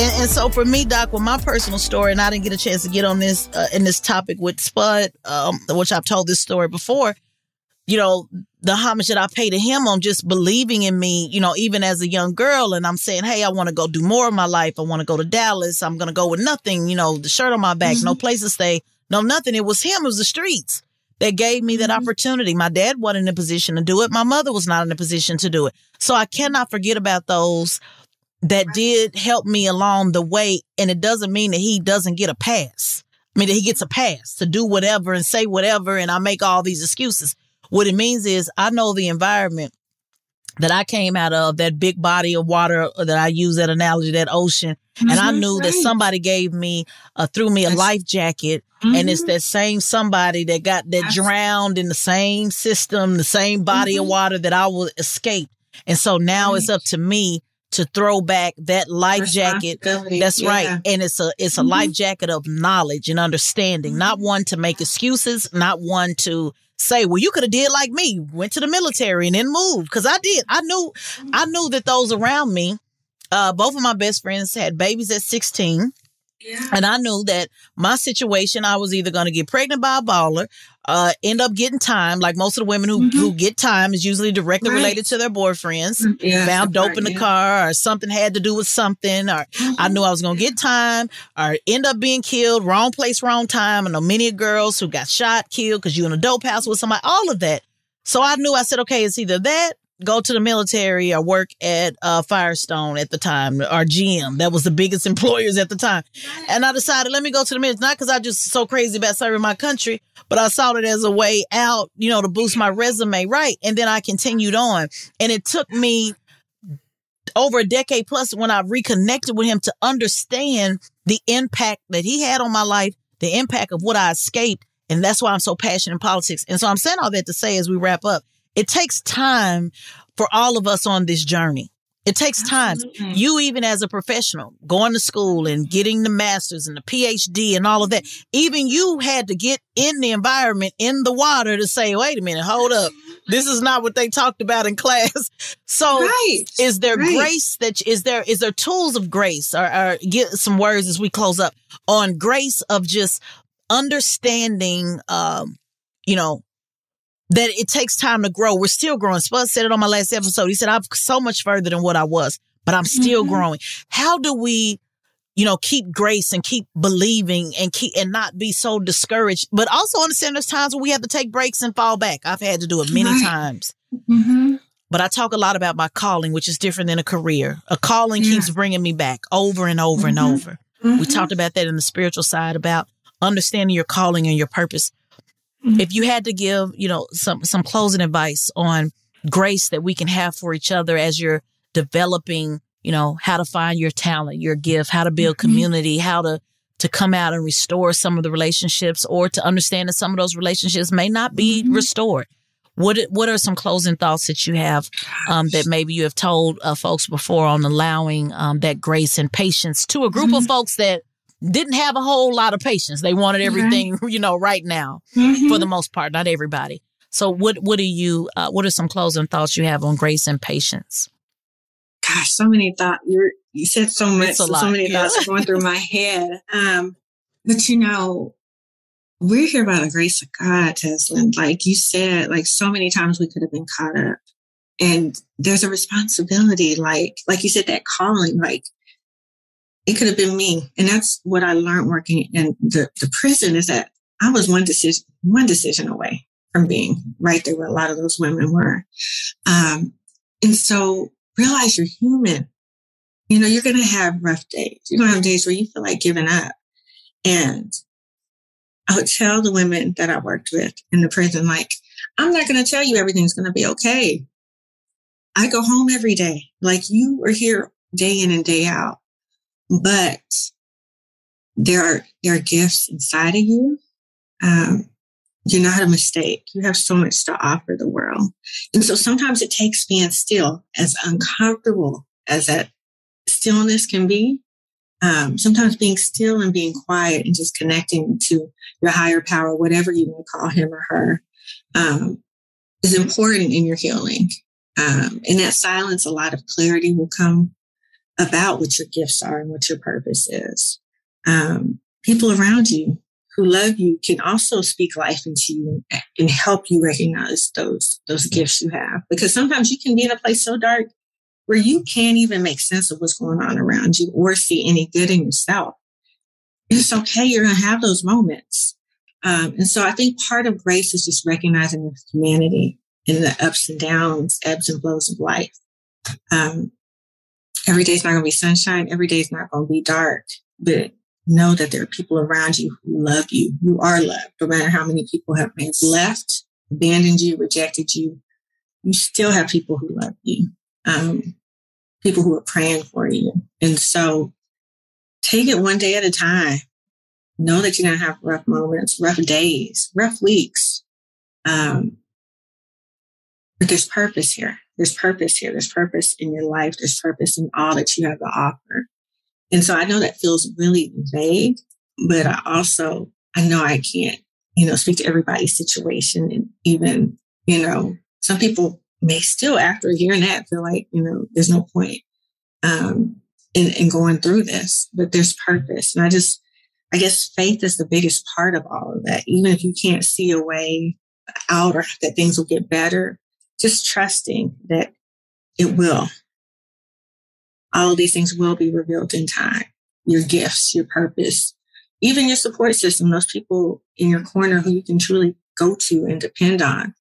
And, and, so for me, Doc, with my personal story, and I didn't get a chance to get on this uh, in this topic with Spud, um, which I've told this story before you know, the homage that I pay to him on just believing in me, you know, even as a young girl. And I'm saying, hey, I want to go do more of my life. I want to go to Dallas. I'm going to go with nothing, you know, the shirt on my back, mm-hmm. no place to stay, no nothing. It was him. It was the streets that gave me that mm-hmm. opportunity. My dad wasn't in a position to do it. My mother was not in a position to do it. So I cannot forget about those that did help me along the way. And it doesn't mean that he doesn't get a pass. I mean, that he gets a pass to do whatever and say whatever. And I make all these excuses. What it means is I know the environment that I came out of, that big body of water that I use that analogy, that ocean. Mm-hmm, and I mm-hmm. knew right. that somebody gave me, uh, threw me a life jacket. Mm-hmm. And it's mm-hmm. that same somebody that got that drowned in the same system, the same body mm-hmm. of water that I will escape. And so now right. it's up to me to throw back that life jacket. That's yeah. right. And it's a it's a mm-hmm. life jacket of knowledge and understanding, not one to make excuses, not one to say, well, you could have did like me, went to the military and then moved. Cause I did. I knew, I knew that those around me, uh, both of my best friends had babies at 16. Yeah. And I knew that my situation, I was either going to get pregnant by a baller, uh, end up getting time. Like most of the women who, mm-hmm. who get time is usually directly right. related to their boyfriends. Mm, yeah, Found dope in the yeah. car or something had to do with something or mm-hmm. I knew I was going to get time or end up being killed. Wrong place, wrong time. I know many girls who got shot, killed because you in a dope house with somebody, all of that. So I knew I said, okay, it's either that go to the military or work at uh, Firestone at the time or GM. That was the biggest employers at the time. And I decided, let me go to the military, not because I just so crazy about serving my country, but I saw it as a way out, you know, to boost my resume. Right. And then I continued on. And it took me over a decade plus when I reconnected with him to understand the impact that he had on my life, the impact of what I escaped. And that's why I'm so passionate in politics. And so I'm saying all that to say as we wrap up, it takes time for all of us on this journey. It takes time. Absolutely. You, even as a professional, going to school and getting the master's and the PhD and all of that, even you had to get in the environment, in the water to say, wait a minute, hold up. This is not what they talked about in class. So right. is there right. grace that is there, is there tools of grace or, or get some words as we close up on grace of just understanding, um, you know, that it takes time to grow. We're still growing. Spud said it on my last episode. He said, I'm so much further than what I was, but I'm still mm-hmm. growing. How do we, you know, keep grace and keep believing and keep and not be so discouraged, but also understand there's times where we have to take breaks and fall back. I've had to do it many right. times. Mm-hmm. But I talk a lot about my calling, which is different than a career. A calling yeah. keeps bringing me back over and over mm-hmm. and over. We mm-hmm. talked about that in the spiritual side about understanding your calling and your purpose. Mm-hmm. If you had to give, you know, some some closing advice on grace that we can have for each other as you're developing, you know, how to find your talent, your gift, how to build mm-hmm. community, how to to come out and restore some of the relationships or to understand that some of those relationships may not be mm-hmm. restored. What what are some closing thoughts that you have um, that maybe you have told uh, folks before on allowing um, that grace and patience to a group mm-hmm. of folks that didn't have a whole lot of patience. They wanted everything, mm-hmm. you know, right now mm-hmm. for the most part, not everybody. So what, what do you, uh, what are some closing thoughts you have on grace and patience? Gosh, so many thoughts. You you said so much, so many yeah. thoughts going through my head. Um, but you know, we're here by the grace of God, Tezlyn. Like you said, like so many times we could have been caught up. And there's a responsibility, like, like you said, that calling, like it could have been me. And that's what I learned working in the, the prison is that I was one decision, one decision away from being right there where a lot of those women were. Um, and so realize you're human. You know, you're going to have rough days. You're going to have days where you feel like giving up. And I would tell the women that I worked with in the prison, like, I'm not going to tell you everything's going to be okay. I go home every day. Like you are here day in and day out but there are there are gifts inside of you. Um, you're not a mistake. You have so much to offer the world, and so sometimes it takes being still, as uncomfortable as that stillness can be. Um, sometimes being still and being quiet and just connecting to your higher power, whatever you to call him or her, um, is important in your healing. Um, in that silence, a lot of clarity will come about what your gifts are and what your purpose is. Um, people around you who love you can also speak life into you and help you recognize those those gifts you have. Because sometimes you can be in a place so dark where you can't even make sense of what's going on around you or see any good in yourself. It's okay. You're going to have those moments. Um, and so I think part of grace is just recognizing the humanity in the ups and downs, ebbs and flows of life. Um, every day is not going to be sunshine. Every day is not going to be dark, but know that there are people around you who love you. You are loved, no matter how many people have left, abandoned you, rejected you. You still have people who love you, um, people who are praying for you. And so take it one day at a time. Know that you're going to have rough moments, rough days, rough weeks. Um, but there's purpose here. There's purpose here. There's purpose in your life. There's purpose in all that you have to offer. And so I know that feels really vague, but I also, I know I can't, you know, speak to everybody's situation. And even, you know, some people may still, after hearing that, feel like, you know, there's no point um, in, in going through this, but there's purpose. And I just, I guess faith is the biggest part of all of that. Even if you can't see a way out or that things will get better, just trusting that it will. All of these things will be revealed in time. Your gifts, your purpose, even your support system, those people in your corner who you can truly go to and depend on.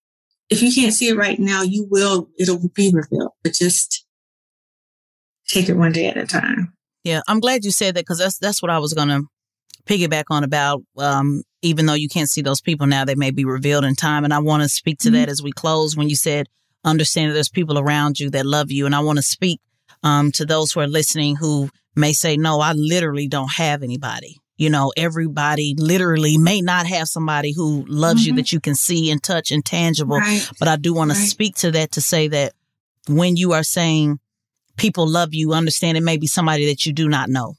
If you can't see it right now, you will, it'll be revealed, but just take it one day at a time. Yeah, I'm glad you said that because that's that's what I was gonna piggyback on about. Um, even though you can't see those people now, they may be revealed in time, and I want to speak to mm-hmm. that as we close. When you said understand that there's people around you that love you, and I want to speak um, to those who are listening who may say, "No, I literally don't have anybody." You know, everybody literally may not have somebody who loves mm-hmm. you that you can see and touch and tangible. Right. But I do want right. to speak to that to say that when you are saying people love you, understand it may be somebody that you do not know.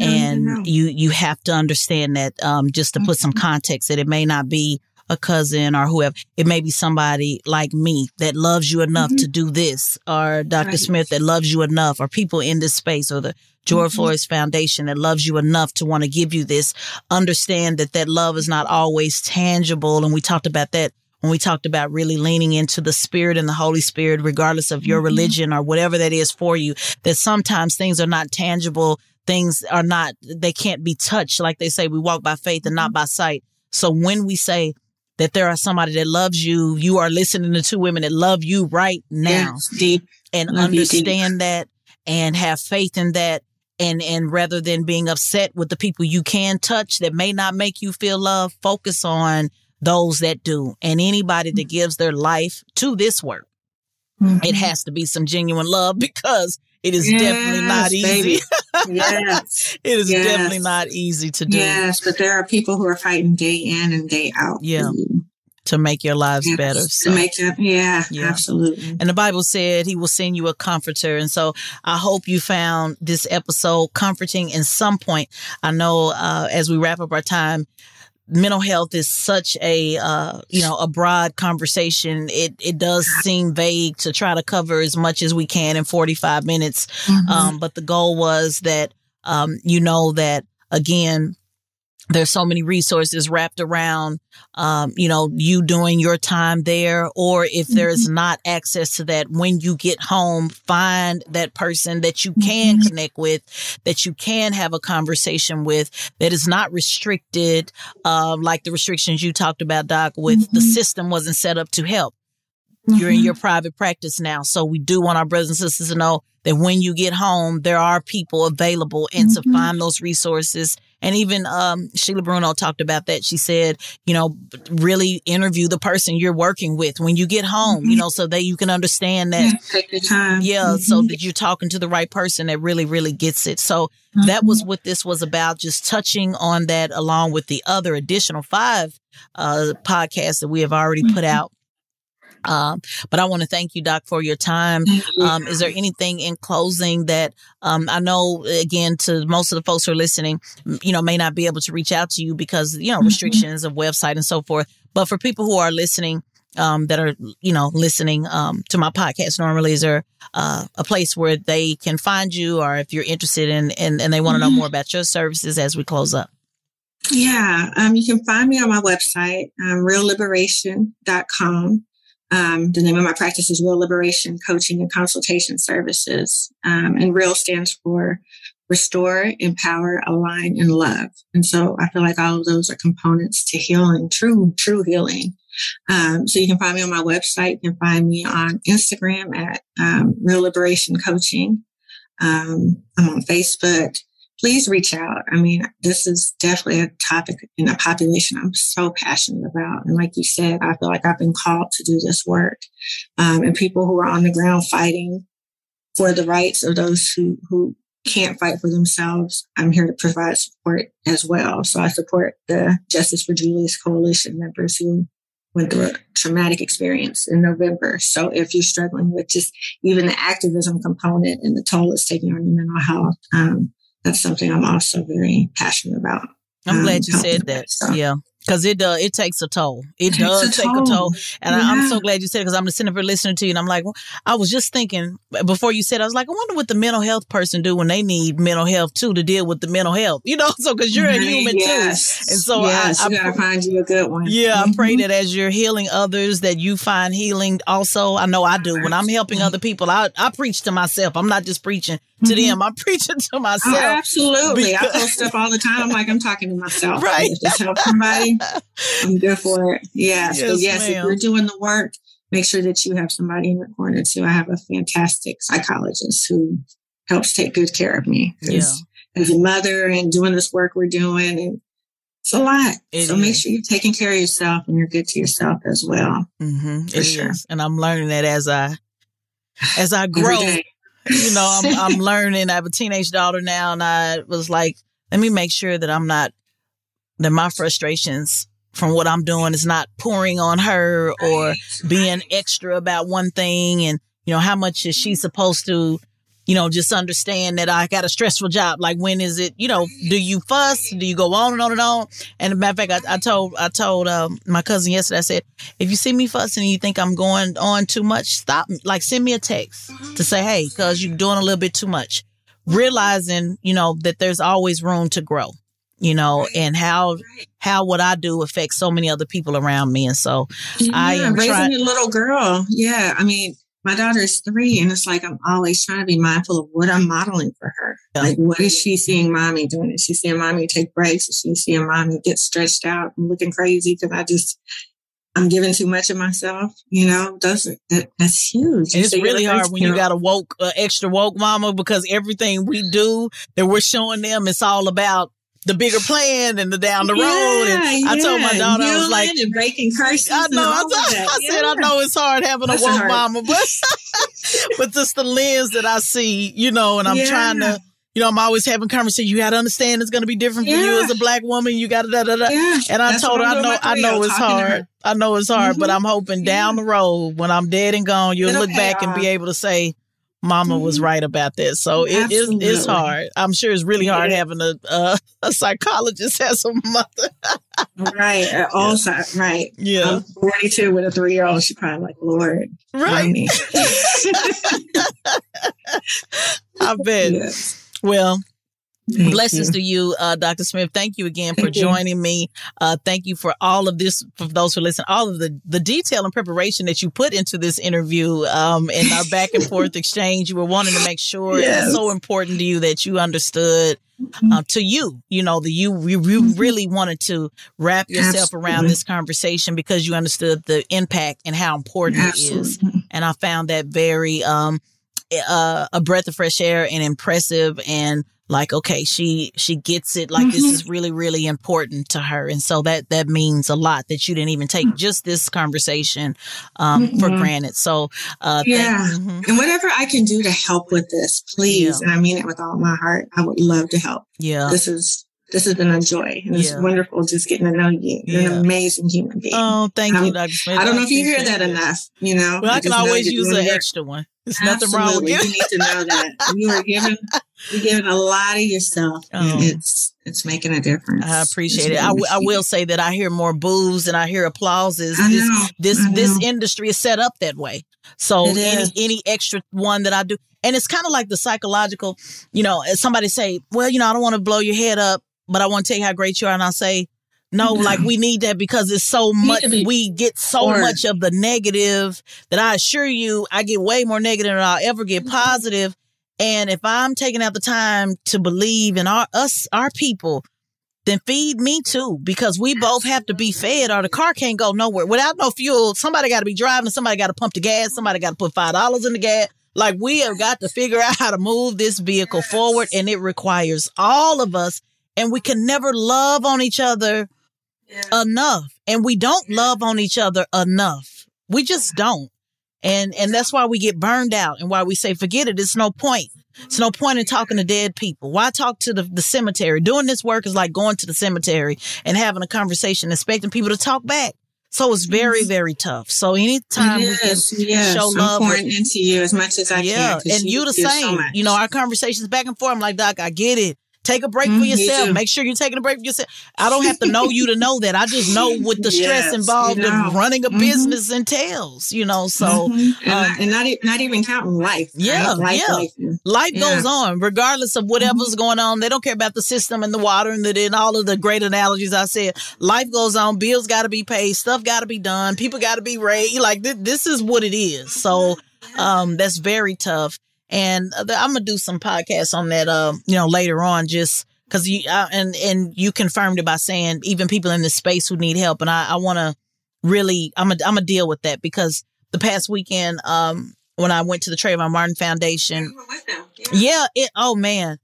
And you you have to understand that um, just to put some mm-hmm. context that it may not be a cousin or whoever it may be somebody like me that loves you enough mm-hmm. to do this or dr right. smith that loves you enough or people in this space or the george mm-hmm. floyd's foundation that loves you enough to want to give you this understand that that love is not always tangible and we talked about that when we talked about really leaning into the spirit and the Holy Spirit, regardless of your mm-hmm. religion or whatever that is for you, that sometimes things are not tangible. Things are not, they can't be touched. Like they say, we walk by faith and not mm-hmm. by sight. So when we say that there are somebody that loves you, you are listening to two women that love you right now. Yes, deep. And love understand that and have faith in that. And, and rather than being upset with the people you can touch that may not make you feel love, focus on those that do and anybody that gives their life to this work. Mm-hmm. It has to be some genuine love because it is yes, definitely not easy. yes. it is yes. definitely not easy to do. Yes, but there are people who are fighting day in and day out. Yeah. To make your lives yes, better. So. To make it, yeah, yeah, absolutely. And the Bible said he will send you a comforter. And so I hope you found this episode comforting in some point. I know uh, as we wrap up our time, mental health is such a uh, you know a broad conversation. It it does seem vague to try to cover as much as we can in 45 minutes. Mm-hmm. um, but the goal was that um, you know that again there's so many resources wrapped around um, you know you doing your time there or if there's mm-hmm. not access to that when you get home find that person that you can mm-hmm. connect with that you can have a conversation with that is not restricted uh, like the restrictions you talked about doc with mm-hmm. the system wasn't set up to help you're in mm-hmm. your private practice now so we do want our brothers and sisters to know that when you get home there are people available and to find those resources and even um, Sheila Bruno talked about that. She said, you know, really interview the person you're working with when you get home, mm-hmm. you know, so that you can understand that. Yeah, take your time. Yeah, mm-hmm. so that you're talking to the right person that really, really gets it. So mm-hmm. that was what this was about, just touching on that along with the other additional five uh, podcasts that we have already put mm-hmm. out um, but I want to thank you, Doc, for your time. Um, is there anything in closing that um, I know, again, to most of the folks who are listening, you know, may not be able to reach out to you because, you know, mm-hmm. restrictions of website and so forth. But for people who are listening, um, that are, you know, listening um, to my podcast normally, is there uh, a place where they can find you or if you're interested in, in and they want to know mm-hmm. more about your services as we close up? Yeah, um, you can find me on my website, um, realliberation.com. Um, the name of my practice is Real Liberation Coaching and Consultation Services. Um, and REAL stands for Restore, Empower, Align, and Love. And so I feel like all of those are components to healing, true, true healing. Um, so you can find me on my website. You can find me on Instagram at um, Real Liberation Coaching. Um, I'm on Facebook please reach out. I mean, this is definitely a topic in a population I'm so passionate about. And like you said, I feel like I've been called to do this work. Um, and people who are on the ground fighting for the rights of those who, who can't fight for themselves, I'm here to provide support as well. So I support the Justice for Julius Coalition members who went through a traumatic experience in November. So if you're struggling with just even the activism component and the toll it's taking on your mental health, um, that's something I'm also very passionate about. I'm um, glad you said that. So. Yeah. Cause it does, it takes a toll. It, it does a take toll. a toll. And yeah. I, am so glad you said it because I'm sitting here listening to you and I'm like, well, I was just thinking before you said, I was like, I wonder what the mental health person do when they need mental health too to deal with the mental health, you know? So, cause you're a human yes. too. And so yes, I, I, gotta find you a good one. Yeah. Mm-hmm. I pray mm-hmm. that as you're healing others that you find healing also. I know I do. When I'm helping other people, I, I preach to myself. I'm not just preaching to mm-hmm. them. I'm preaching to myself. Oh, absolutely. Because, I post stuff all the time. I'm like, I'm talking to myself. Right. Just help somebody. I'm good for it. Yeah. Yes, but yes if you're doing the work, make sure that you have somebody in your corner too. I have a fantastic psychologist who helps take good care of me. Yeah. As a mother and doing this work we're doing, and it's a lot. It so is. make sure you're taking care of yourself and you're good to yourself as well. Mm-hmm. For it sure. Is. And I'm learning that as I as I grow. You know, I'm I'm learning. I have a teenage daughter now, and I was like, let me make sure that I'm not that my frustrations from what I'm doing is not pouring on her or being extra about one thing. And, you know, how much is she supposed to, you know, just understand that I got a stressful job. Like, when is it, you know, do you fuss? Do you go on and on and on? And a matter of fact, I, I told, I told, um, my cousin yesterday, I said, if you see me fussing and you think I'm going on too much, stop, like send me a text to say, Hey, cause you're doing a little bit too much. Realizing, you know, that there's always room to grow you know, and how how what I do affects so many other people around me. And so yeah, I am raising try- a little girl. Yeah. I mean, my daughter is three and it's like I'm always trying to be mindful of what I'm modeling for her. Yeah. Like what is she seeing mommy doing? Is she seeing mommy take breaks? Is she seeing mommy get stretched out and looking crazy because I just I'm giving too much of myself, you know, those that, that's huge. And it's really hard when you got a woke, uh, extra woke mama because everything we do that we're showing them, it's all about the bigger plan and the down the road. Yeah, I told my daughter, I was like, and breaking curses. I know. I, I, I yeah. said, I know it's hard having That's a woke mama, but but just the lens that I see, you know, and I'm yeah. trying to. You know, I'm always having conversations. You got to understand it's going to be different for you as a black woman. You got to da da da. And I That's told her, I know, I know it's hard. I know it's hard, mm-hmm. but I'm hoping down the road when I'm dead and gone, you'll It'll look back off. and be able to say, Mama was mm-hmm. right about that. So it is it's hard. I'm sure it's really hard yeah. having a, a, a psychologist as a mother. right. Also, right. Yeah. I'm 42 with a three year old. She probably like, Lord, right. I bet. Yes. Well, Thank Blessings you. to you, uh, Dr. Smith. Thank you again for joining me. Uh, thank you for all of this, for those who listen, all of the, the detail and preparation that you put into this interview um, and our back and forth exchange. You were wanting to make sure yes. it's so important to you that you understood uh, to you, you know, that you, you, you mm-hmm. really wanted to wrap yourself Absolutely. around this conversation because you understood the impact and how important Absolutely. it is. And I found that very, um, uh, a breath of fresh air and impressive and like okay she she gets it like mm-hmm. this is really really important to her and so that that means a lot that you didn't even take mm. just this conversation um, mm-hmm. for granted so uh yeah mm-hmm. and whatever i can do to help with this please yeah. and i mean it with all my heart i would love to help yeah this is this has been a joy and it's yeah. wonderful just getting to know you. You're yeah. an amazing human being. Oh, thank you, Dr. Smith. I don't know if you hear that enough, you know. Well, I, I can always use an extra one. There's nothing wrong with you. you need to know that. You are giving you're giving a lot of yourself. Oh. It's it's making a difference. I appreciate it. I, w- I will say that I hear more boos and I hear applauses. I this know, this this industry is set up that way. So any any extra one that I do, and it's kind of like the psychological. You know, somebody say, "Well, you know, I don't want to blow your head up, but I want to tell you how great you are," and I say, no, like we need that because it's so much. We get so or, much of the negative that I assure you, I get way more negative than I'll ever get positive. And if I'm taking out the time to believe in our us, our people, then feed me too, because we both have to be fed, or the car can't go nowhere without no fuel. Somebody got to be driving. Somebody got to pump the gas. Somebody got to put five dollars in the gas. Like we have got to figure out how to move this vehicle forward, and it requires all of us. And we can never love on each other yeah. enough. And we don't love on each other enough. We just don't. And and that's why we get burned out and why we say, forget it, it's no point. It's no point in talking to dead people. Why talk to the, the cemetery? Doing this work is like going to the cemetery and having a conversation, expecting people to talk back. So it's very, mm-hmm. very tough. So anytime we can yes. show love, I'm pouring into you as much as I yeah, can. and you, you the same. So you know, our conversations back and forth. I'm like, Doc, I get it Take a break mm, for yourself. Make sure you're taking a break for yourself. I don't have to know you to know that. I just know what the stress yes, involved you know. in running a mm-hmm. business entails, you know. So, mm-hmm. and, um, and, not, not even counting life. Yeah. Right? Life, yeah. Life, life yeah. goes on regardless of whatever's mm-hmm. going on. They don't care about the system and the water and, the, and all of the great analogies I said. Life goes on. Bills got to be paid. Stuff got to be done. People got to be raised. Like, this, this is what it is. So, um, that's very tough. And uh, I'm gonna do some podcasts on that, uh, you know, later on, just because you uh, and and you confirmed it by saying even people in this space who need help, and I, I want to really, I'm gonna I'm gonna deal with that because the past weekend, um, when I went to the Trayvon Martin Foundation, yeah, yeah it, oh man,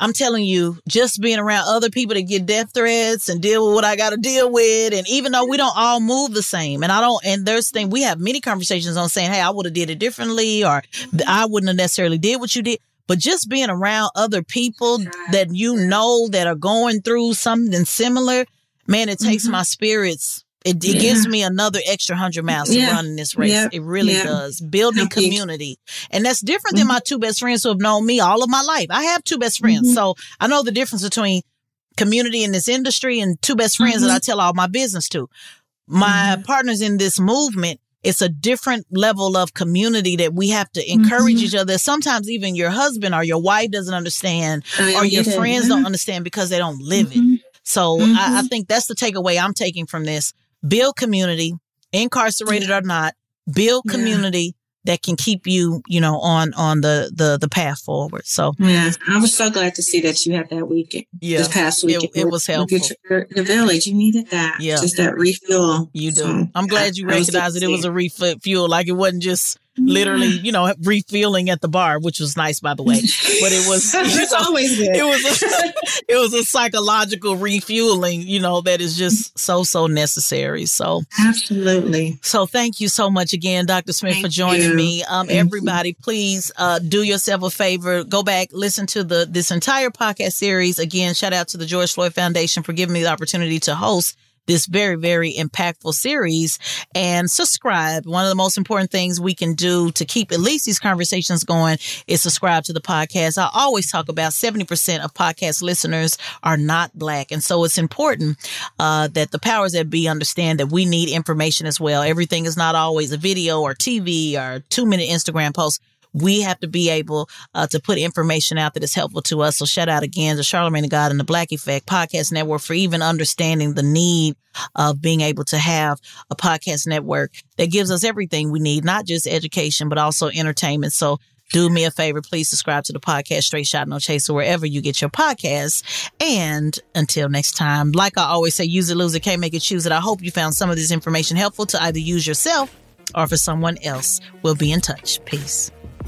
I'm telling you, just being around other people that get death threats and deal with what I got to deal with, and even though we don't all move the same, and I don't, and there's thing we have many conversations on saying, hey, I would have did it differently, or I wouldn't have necessarily did what you did. But just being around other people that you know that are going through something similar, man, it takes mm-hmm. my spirits it, it yeah. gives me another extra hundred miles to run in this race. Yeah. It really does. Building community. And that's different mm-hmm. than my two best friends who have known me all of my life. I have two best friends. Mm-hmm. So I know the difference between community in this industry and two best friends mm-hmm. that I tell all my business to. My mm-hmm. partners in this movement, it's a different level of community that we have to encourage mm-hmm. each other. Sometimes even your husband or your wife doesn't understand or your friends don't understand because they don't live it. Mm-hmm. So I, I think that's the takeaway I'm taking from this build community, incarcerated or not, build community yeah. that can keep you, you know, on on the the the path forward. So yeah, I was so glad to see that you had that weekend. Yeah, this past weekend, it, it was helpful. Your, the village, you needed that. Yeah, just that refuel. You do. So, I'm glad you recognized it. it was a refuel. Like it wasn't just literally, you know, refueling at the bar, which was nice, by the way. But it was it's always good. It was a, it was a psychological refueling, you know, that is just so so necessary. So absolutely. So thank you so much again, Dr. Smith, thank for joining you. me. Um, everybody, you. please uh, do yourself a favor, go back, listen to the this entire podcast series. Again, shout out to the George Floyd Foundation for giving me the opportunity to host this very, very impactful series and subscribe. One of the most important things we can do to keep at least these conversations going is subscribe to the podcast. I always talk about 70% of podcast listeners are not black. And so it's important uh, that the powers that be understand that we need information as well. Everything is not always a video or TV or two minute Instagram post we have to be able uh, to put information out that is helpful to us. So shout out again to Charlemagne the God and the Black Effect Podcast Network for even understanding the need of being able to have a podcast network that gives us everything we need, not just education, but also entertainment. So do me a favor, please subscribe to the podcast Straight Shot No Chaser wherever you get your podcasts. And until next time, like I always say, use it, lose it, can't make it, choose it. I hope you found some of this information helpful to either use yourself or for someone else. We'll be in touch. Peace.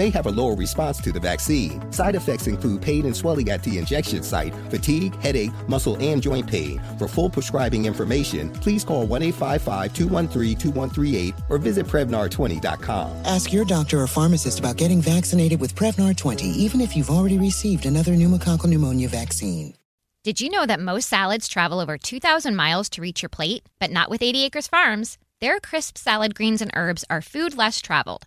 may have a lower response to the vaccine. Side effects include pain and swelling at the injection site, fatigue, headache, muscle, and joint pain. For full prescribing information, please call 1 855 213 2138 or visit Prevnar20.com. Ask your doctor or pharmacist about getting vaccinated with Prevnar 20, even if you've already received another pneumococcal pneumonia vaccine. Did you know that most salads travel over 2,000 miles to reach your plate? But not with 80 Acres Farms. Their crisp salad greens and herbs are food less traveled